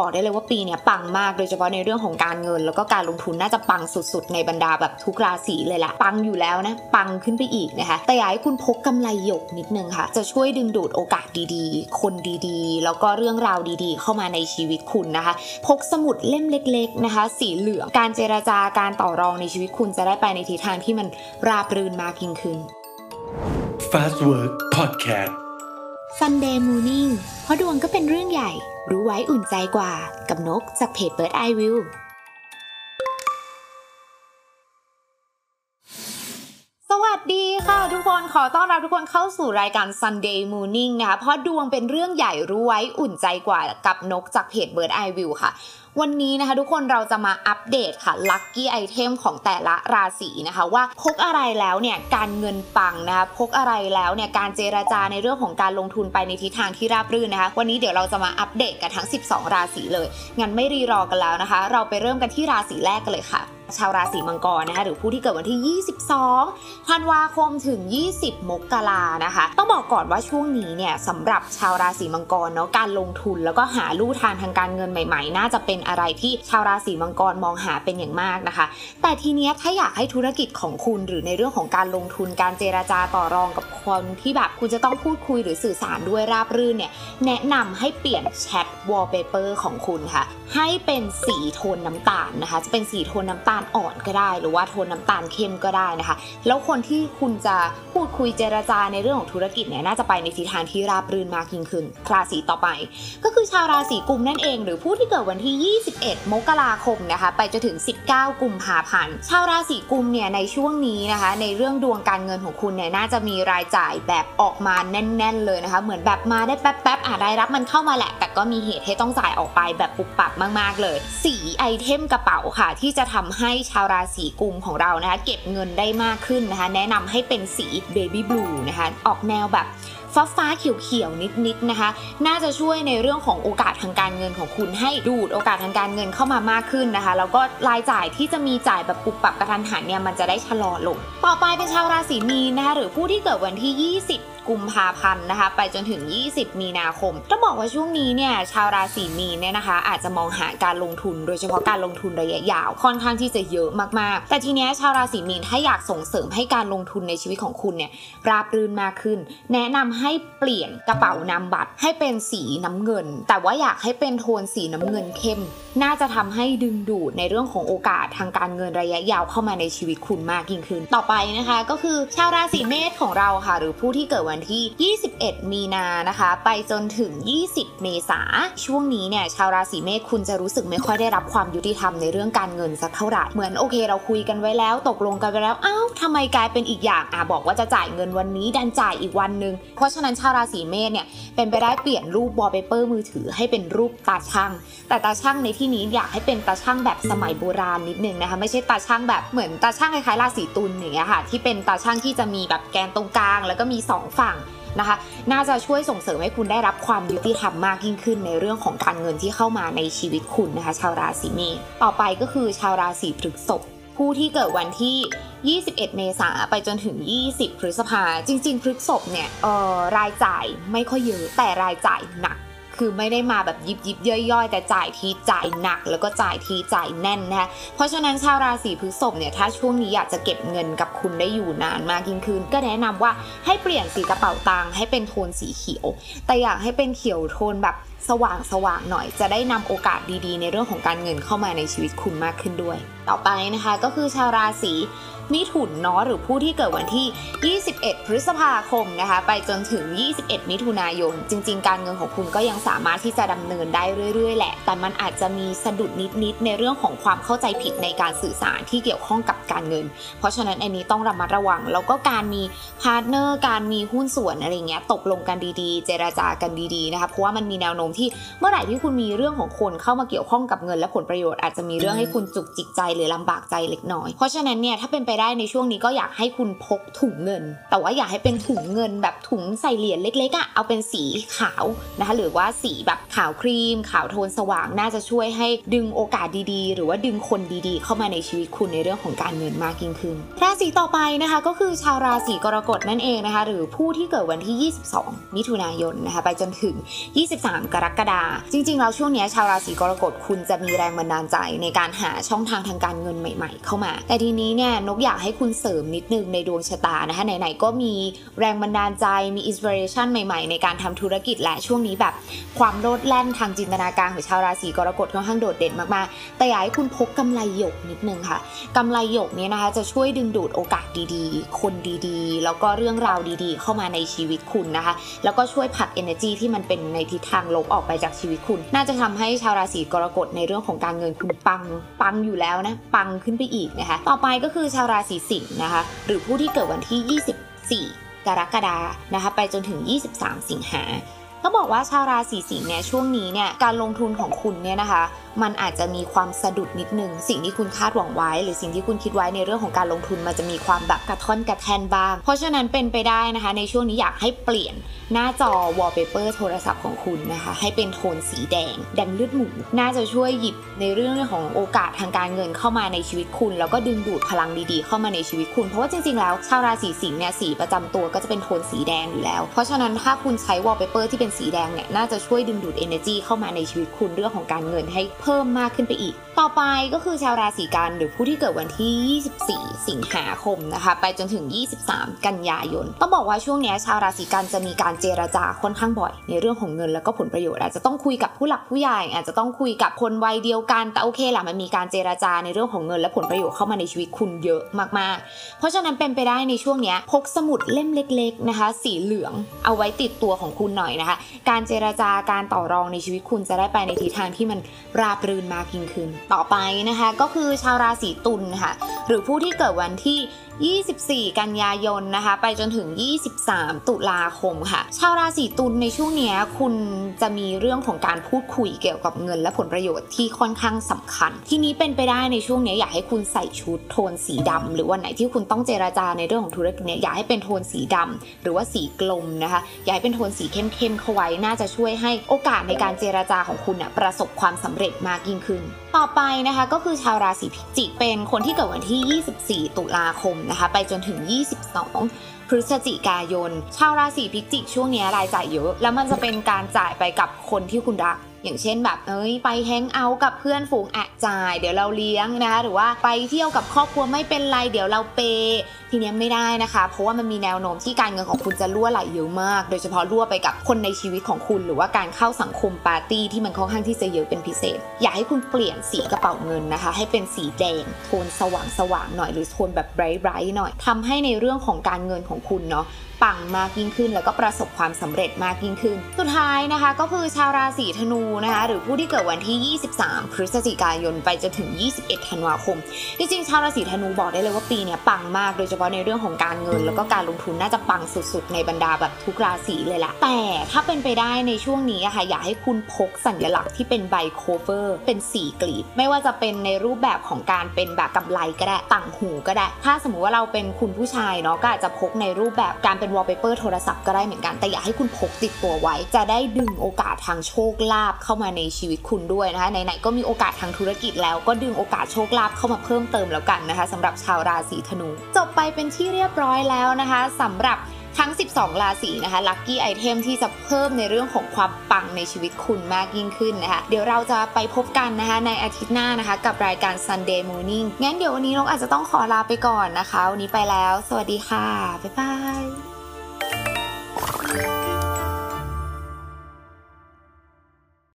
บอกได้เลยว่าปีนี้ปังมากโดยเฉพาะในเรื่องของการเงิน แล้วก็การลงทุนน่าจะปังสุดๆ ในบรรดาแบบทุกราศีเลยละปังอยู่แล้วนะ ปังขึ้นไปอีกนะคะ แต่อยากให้คุณพกกำไรหยกนิดนึงค่ะ จะช่วยดึงดูดโอกาสดีๆ คนดีๆ แล้วก็เรื่องราวดีๆ เข้ามาในชีวิตคุณนะคะ พกสมุดเล่มเล็ก ๆนะคะ สีเหลืองการเจรจาการต่อรองในชีวิตคุณจะได้ไปในทิศทางที่มันราบรื่นมากยิ่งขึ้น Fast Work Podcast Sunday Morning เพราะดวงก็เป็นเรื่องใหญ่ รู้ไว้อุ่นใจกว่า กับนกจากเพจ Bird Eye View สวัสดีค่ะทุกคนขอต้อนรับทุกคนเข้าสู่รายการ Sunday Morning นะคะเพราะดวงเป็นเรื่องใหญ่รู้ไว้อุ่นใจกว่ากับนกจากเพจ Bird Eye View ค่ะ วันนี้นะคะทุกคนเราจะมาอัปเดตค่ะลัคกี้ไอเทมของแต่ละราศีนะคะ ว่าพกอะไรแล้วเนี่ยการเงินปังนะคะพกอะไรแล้วเนี่ยการเจราจาในเรื่องของการลงทุนไปในทิศทางที่ราบรื่นนะคะ วันนี้เดี๋ยวเราจะมาอัปเดตกันทั้ง 12 ราศีเลยงั้นไม่รีรอกันแล้วนะคะ เราไปเริ่มกันที่ราศีแรกกันเลยค่ะ ชาวราศีมังกรนะคะหรือผู้ที่เกิดวันที่ 22 ธันวาคมถึง 20 มกรานะคะ ต้องบอกก่อนว่าช่วงนี้เนี่ยสำหรับชาวราศีมังกรเนาะการลงทุนแล้วก็หาลู่ทางทางการเงินใหม่ๆ น่าจะเป็นอะไรที่ชาวราศีมังกรมองหาเป็นอย่างมากนะคะ แต่ทีเนี้ยถ้าอยากให้ธุรกิจของคุณหรือในเรื่องของการลงทุนการเจราจาต่อรองกับคนที่แบบคุณจะต้องพูดคุยหรือสื่อสารด้วยราบรื่นเนี่ยแนะนำให้เปลี่ยน chat wallpaper ของคุณค่ะให้เป็นสีโทนน้ำตาลนะคะจะเป็นสีโทนน้ำตาลอ่อนก็ได้ หรือว่าโทนน้ำตาลเข้มก็ได้นะคะ แล้วคนที่คุณจะพูดคุยเจรจาในเรื่องของธุรกิจเนี่ยน่าจะไปในทิศทางที่ราบรื่นมากยิ่งขึ้นราศีต่อไป ก็คือชาวราศีกุมภ์นั่นเอง หรือผู้ที่เกิดวันที่ 21 มกราคมนะคะ ไปจนถึง 19 กุมภาพันธ์ชาวราศีกุมภ์เนี่ยในช่วงนี้นะคะ ในเรื่องดวงการเงินของคุณเนี่ยน่าจะมีรายจ่ายแบบออกมาแน่น ๆ เลยนะคะ เหมือนแบบมาได้แป๊บๆอะรายรับมันเข้ามาแหละ แต่ก็มีเหตุให้ต้องจ่ายออกไปแบบปุบปับมาก ๆ เลย สีไอเทมกระเป๋าค่ะ ที่จะทำใให้ชาวราศีกุมของเรานะคะ เก็บเงินได้มากขึ้นนะคะ แนะนำให้เป็นสีเบบี้บลูนะคะ ออกแนวแบบ ฟ้าฟ้าๆเขียวๆนิดๆนะคะ น่าจะช่วยในเรื่องของโอกาสทางการเงินของคุณให้ดูดโอกาสทางการเงินเข้ามามากขึ้นนะคะ แล้วก็รายจ่ายที่จะมีจ่ายแบบปุบปับกระทันหันเนี่ยมันจะได้ชะลอลง ต่อไปเป็นชาวราศีมีนนะคะหรือผู้ที่เกิดวันที่ 20กุมภาพันธ์นะคะ ไปจนถึง 20 มีนาคมต้องบอกว่าช่วงนี้เนี่ยชาวราศีมีนเนี่ยนะคะ อาจจะมองหาการลงทุน โดยเฉพาะการลงทุนระยะยาวค่อนข้างที่จะเยอะมากๆ แต่ทีเนี้ยชาวราศีมีนถ้าอยากส่งเสริมให้การลงทุนในชีวิตของคุณเนี่ยราบรื่นมากขึ้น แนะนำให้เปลี่ยนกระเป๋านำบัตรให้เป็นสีน้ำเงิน แต่ว่าอยากให้เป็นโทนสีน้ำเงินเข้ม น่าจะทำให้ดึงดูดในเรื่องของโอกาสทางการเงินระยะยาวเข้ามาในชีวิตคุณมากยิ่งขึ้น ต่อไปนะคะก็คือชาวราศีเมษของเราค่ะ หรือผู้ที่เกิดวันที่ 21 มีนานะคะ ไปจนถึง 20 เมษาช่วงนี้เนี่ยชาวราศีเมษคุณจะรู้สึกไม่ค่อยได้รับความยุติธรรมในเรื่องการเงินสักเท่าไหร่เหมือนโอเคเราคุยกันไว้แล้ว ตกลงกันไปแล้วอ้าวทำไมกลายเป็นอีกอย่างอะบอกว่าจะจ่ายเงินวันนี้ดันจ่ายอีกวันหนึ่งเพราะฉะนั้นชาวราศีเมษเนี่ยเป็นไปได้เปลี่ยนรูปวอลเปเปอร์มือถือให้เป็นรูปตาช่าง แต่ตาช่างในที่นี้อยากให้เป็นตาช่างแบบสมัยโบราณนิดนึงนะคะไม่ใช่ตาช่างแบบเหมือนตาช่างคล้ายๆราศีตุลอย่างเงี้ยค่ะที่เป็นตาช่างที่จะมีแบบแกนตรงกลาง แล้วก็มีสองฝั่งนะคะน่าจะช่วยส่งเสริมให้คุณได้รับความยุติธรรมมากยิ่งขึ้นในเรื่องของการเงินที่เข้ามาในชีวิตคุณนะคะ ชาวราศีเมษต่อไปก็คือชาวราศีพฤษภผู้ที่เกิดวันที่ 21 เมษาไปจนถึง 20 พฤษภา จริง ๆ พฤษภเนี่ยเอ่อรายจ่ายไม่ค่อยเยอะแต่รายจ่ายหนัก คือไม่ได้มาแบบยิบยิบย่อยๆ แต่จ่ายทีจ่ายหนัก แล้วก็จ่ายทีจ่ายแน่นนะคะเพราะฉะนั้นชาวราศีพฤษภเนี่ยถ้าช่วงนี้อยากจะเก็บเงินกับคุณได้อยู่นานมากยิ่งขึ้น ก็แนะนำว่าให้เปลี่ยนสีกระเป๋าตังค์ให้เป็นโทนสีเขียว แต่อยากให้เป็นเขียวโทนแบบสว่างสว่างหน่อยจะได้นำโอกาสดีๆ ในเรื่องของการเงินเข้ามาในชีวิตคุณมากขึ้นด้วย ต่อไปนะคะก็คือชาวราศี มิถุนเนาะหรือผู้ที่เกิดวันที่ 21 พฤษภาคมนะคะไปจนถึง 21 มิถุนายน จริง ๆ การเงินของคุณก็ยังสามารถที่จะดำเนินได้เรื่อย ๆ แหละ แต่มันอาจจะมีสะดุดนิดๆในเรื่องของความเข้าใจผิดในการสื่อสารที่เกี่ยวข้องกับการเงิน เพราะฉะนั้นอันนี้ต้องระมัดระวัง แล้วก็การมี partner การมีหุ้นส่วนอะไรเงี้ยตกลงกันดีๆ เจรจากันดีๆนะคะเพราะว่ามันมีแนวโน้มที่เมื่อไหร่ที่คุณมีเรื่องของคนเข้ามาเกี่ยวข้องกับเงินและผลประโยชน์อาจจะมีเรื่องให้คุณจุกจิกใจหรือลำบากใจเล็กน้อย เพราะฉะนั้นเนี่ยถ้าเป็นไปได้ในช่วงนี้ก็อยากให้คุณพกถุงเงิน แต่ว่าอยากให้เป็นถุงเงินแบบถุงใส่เหรียญเล็กๆอะ่ะเอาเป็นสีขาวนะคะหรือว่าสีแบบขาวครีม ขาวโทนสว่างน่าจะช่วยให้ดึงโอกาสดีๆ หรือว่าดึงคนดีๆ เข้ามาในชีวิตคุณในเรื่องของการเงินมากยิ่งขึ้นราศีต่อไปนะคะก็คือชาวราศีกรกฎนั่นเองนะคะ หรือผู้ที่เกิดวันที่ 22 มิถุนายนนะคะไปจนถึง 23 กรกฎาจริงๆแล้วช่วงนี้ชาวราศีกรกฎคุณจะมีแรงบันดาลใจในการหาช่องทางทางการเงินใหม่ ๆ เข้ามา แต่ทีนี้เนี่ยนกอยากให้คุณเสริมนิดนึงในดวงชะตานะคะไหนๆก็มีแรงบันดาลใจมีอินสปิเรชันใหม่ๆ ในการทำธุรกิจและช่วงนี้แบบ ความโลดแล่นทางจินตนาการของชาวราศีกรกฎค่อนข้างโดดเด่นมากๆ แต่อยากให้คุณพกกำไรหยกนิดนึงค่ะกำไรหยกนี่ยนะคะจะช่วยดึงดูดโอกาสดีๆ คนดีๆ แล้วก็เรื่องราวดีๆ เข้ามาในชีวิตคุณนะคะ แล้วก็ช่วยผลัก energy ที่มันเป็นในทิศทางลบออกไปจากชีวิตคุณ น่าจะทำให้ชาวราศีกรกฎในเรื่องของการเงินคุณปังปังอยู่แล้วนะปังขึ้นไปอีกนะคะ ต่อไปก็คือชาวราราศีสิงห์นะคะ หรือผู้ที่เกิดวันที่ 24 กรกฎานะคะ ไปจนถึง 23 สิงหาก็บอกว่าชาวราศีสิงห์เนี่ยช่วงนี้เนี่ยการลงทุนของคุณเนี่ยนะคะ มันอาจจะมีความสะดุดนิดนึง สิ่งที่คุณคาดหวังไว้ หรือสิ่งที่คุณคิดไว้ในเรื่องของการลงทุนมันจะมีความแบบกระท่อนกระแทนบ้าง เพราะฉะนั้นเป็นไปได้นะคะ ในช่วงนี้อยากให้เปลี่ยนหน้าจอ wallpaper โทรศัพท์ของคุณนะคะ ให้เป็นโทนสีแดง แดงเลือดหมูน่าจะช่วยหยิบในเรื่องของโอกาสทางการเงินเข้ามาในชีวิตคุณ แล้วก็ดึงดูดพลังดีๆ เข้ามาในชีวิตคุณ เพราะว่าจริงๆแล้วชาวราศีสิงห์เนี่ยสีประจำตัวก็จะเป็นโทนสีแดงอยู่แล้ว เพราะฉะนั้นถ้าคุณใช้ wallpaper ที่เป็นสีแดงเนี่ยน่าจะช่วยดึงดูด energy เข้ามาในชีวิตคุณเรื่องของการเงินให้เพิ่มมากขึ้นไปอีก ต่อไปก็คือชาวราศีกันหรือผู้ที่เกิดวันที่ 24 สิงหาคมนะคะ ไปจนถึง 23 กันยายน ต้องบอกว่าช่วงนี้ชาวราศีกันจะมีการเจรจาค่อนข้างบ่อย ในเรื่องของเงินแล้วก็ผลประโยชน์อาจจะต้องคุยกับผู้หลักผู้ใหญ่อาจจะต้องคุยกับคนวัยเดียวกัน แต่โอเคหละมันมีการเจรจาในเรื่องของเงินและผลประโยชน์เข้ามาในชีวิตคุณเยอะมากๆ เพราะฉะนั้นเป็นไปได้ในช่วงนี้พกสมุดเล่มเล็ก ๆนะคะ สีเหลืองเอาไว้ติดตัวของคุณหน่อยนะคะ การเจรจาการต่อรองในชีวิตคุณจะได้ไปในทิศทางที่มันราบรื่นมากยิ่งขึ้น ต่อไปนะคะก็คือชาวราศีตุลค่ะ หรือผู้ที่เกิดวันที่ 24 กันยายนนะคะ ไปจนถึง 23 ตุลาคมค่ะ ชาวราศีตุลในช่วงนี้คุณจะมีเรื่องของการพูดคุยเกี่ยวกับเงินและผลประโยชน์ที่ค่อนข้างสำคัญ ที่นี้เป็นไปได้ในช่วงนี้อยากให้คุณใส่ชุดโทนสีดำหรือวันไหนที่คุณต้องเจราจาในเรื่องของธุรกิจเนี่ยอยากให้เป็นโทนสีดำหรือว่าสีกลมนะคะ อยากให้เป็นโทนสีเข้มๆเข้าไว้น่าจะช่วยให้โอกาสในการเจราจาของคุณน่ะประสบความสำเร็จมากยิ่งขึ้น ต่อไปนะคะก็คือชาวราศีพิจิกเป็นคนที่เกิดวันที่ 24 ตุลาคมนะคะไปจนถึง 22 พฤศจิกายน ชาวราศีพิจิกช่วงนี้รายจ่ายเยอะ แล้วมันจะเป็นการจ่ายไปกับคนที่คุณรักอย่างเช่นแบบเอ้ยไป hang out กับเพื่อนฝูงอะจ่าย เดี๋ยวเราเลี้ยงนะคะหรือว่าไปเที่ยวกับครอบครัวไม่เป็นไรเดี๋ยวเรา pay ทีเนี้ยไม่ได้นะคะ เพราะว่ามันมีแนวโน้มที่การเงินของคุณจะรั่วไหลเยอะมาก โดยเฉพาะรั่วไปกับคนในชีวิตของคุณ หรือว่าการเข้าสังคมปาร์ตี้ที่มันค่อนข้างที่จะเยอะเป็นพิเศษ อยากให้คุณเปลี่ยนสีกระเป๋าเงินนะคะ ให้เป็นสีแดงโทนสว่างสว่างๆหน่อยหรือโทนแบบ bright bright หน่อยทำให้ในเรื่องของการเงินของคุณเนาะปังมากยิ่งขึ้น แล้วก็ประสบความสำเร็จมากยิ่งขึ้น สุดท้ายนะคะก็คือชาวราศีธนูนะคะหรือผู้ที่เกิดวันที่ 23 พฤศจิกายนไปจนถึง 21 ธันวาคม จริงๆ ชาวราศีธนูบอกได้เลยว่าปีนี้ปังมากโดยเฉพาะในเรื่องของการเงิน แล้วก็การลงทุนน่าจะปังสุดๆ ในบรรดาแบบทุกราศีเลยละแต่ถ้าเป็นไปได้ในช่วงนี้อะค่ะอยากให้คุณพกสัญลักษณ์ที่เป็นใบ clover เป็นสีกลีบ ไม่ว่าจะเป็นในรูปแบบของการเป็นแบบกำไลก็ได้ต่างหูก็ได้ ถ้าสมมุติว่าเราเป็นคุณผู้ชายเนาะก็อาจจะพกในรูปแบบการเป็นวอลเปเปอร์โทรศัพท์ก็ได้เหมือนกัน แต่อยากให้คุณพกติดตัวไว้ จะได้ดึงโอกาสทางโชคลาภเข้ามาในชีวิตคุณด้วยนะคะไหนๆก็มีโอกาสทางธุรกิจแล้วก็ดึงโอกาสโชคลาภเข้ามาเพิ่มเติมแล้วกันนะคะสำหรับชาวราศีธนู จบไปเป็นที่เรียบร้อยแล้วนะคะสำหรับทั้ง 12 ราศีนะคะ ลัคกี้ไอเทมที่จะเพิ่มในเรื่องของความปังในชีวิตคุณมากยิ่งขึ้นนะคะ เดี๋ยวเราจะไปพบกันนะคะ ในอาทิตย์หน้านะคะ กับรายการ Sunday Morning งั้นเดี๋ยววันนี้นกอาจจะต้องขอลาไปก่อนนะคะ วันนี้ไปแล้ว สวัสดีค่ะ บ๊ายบาย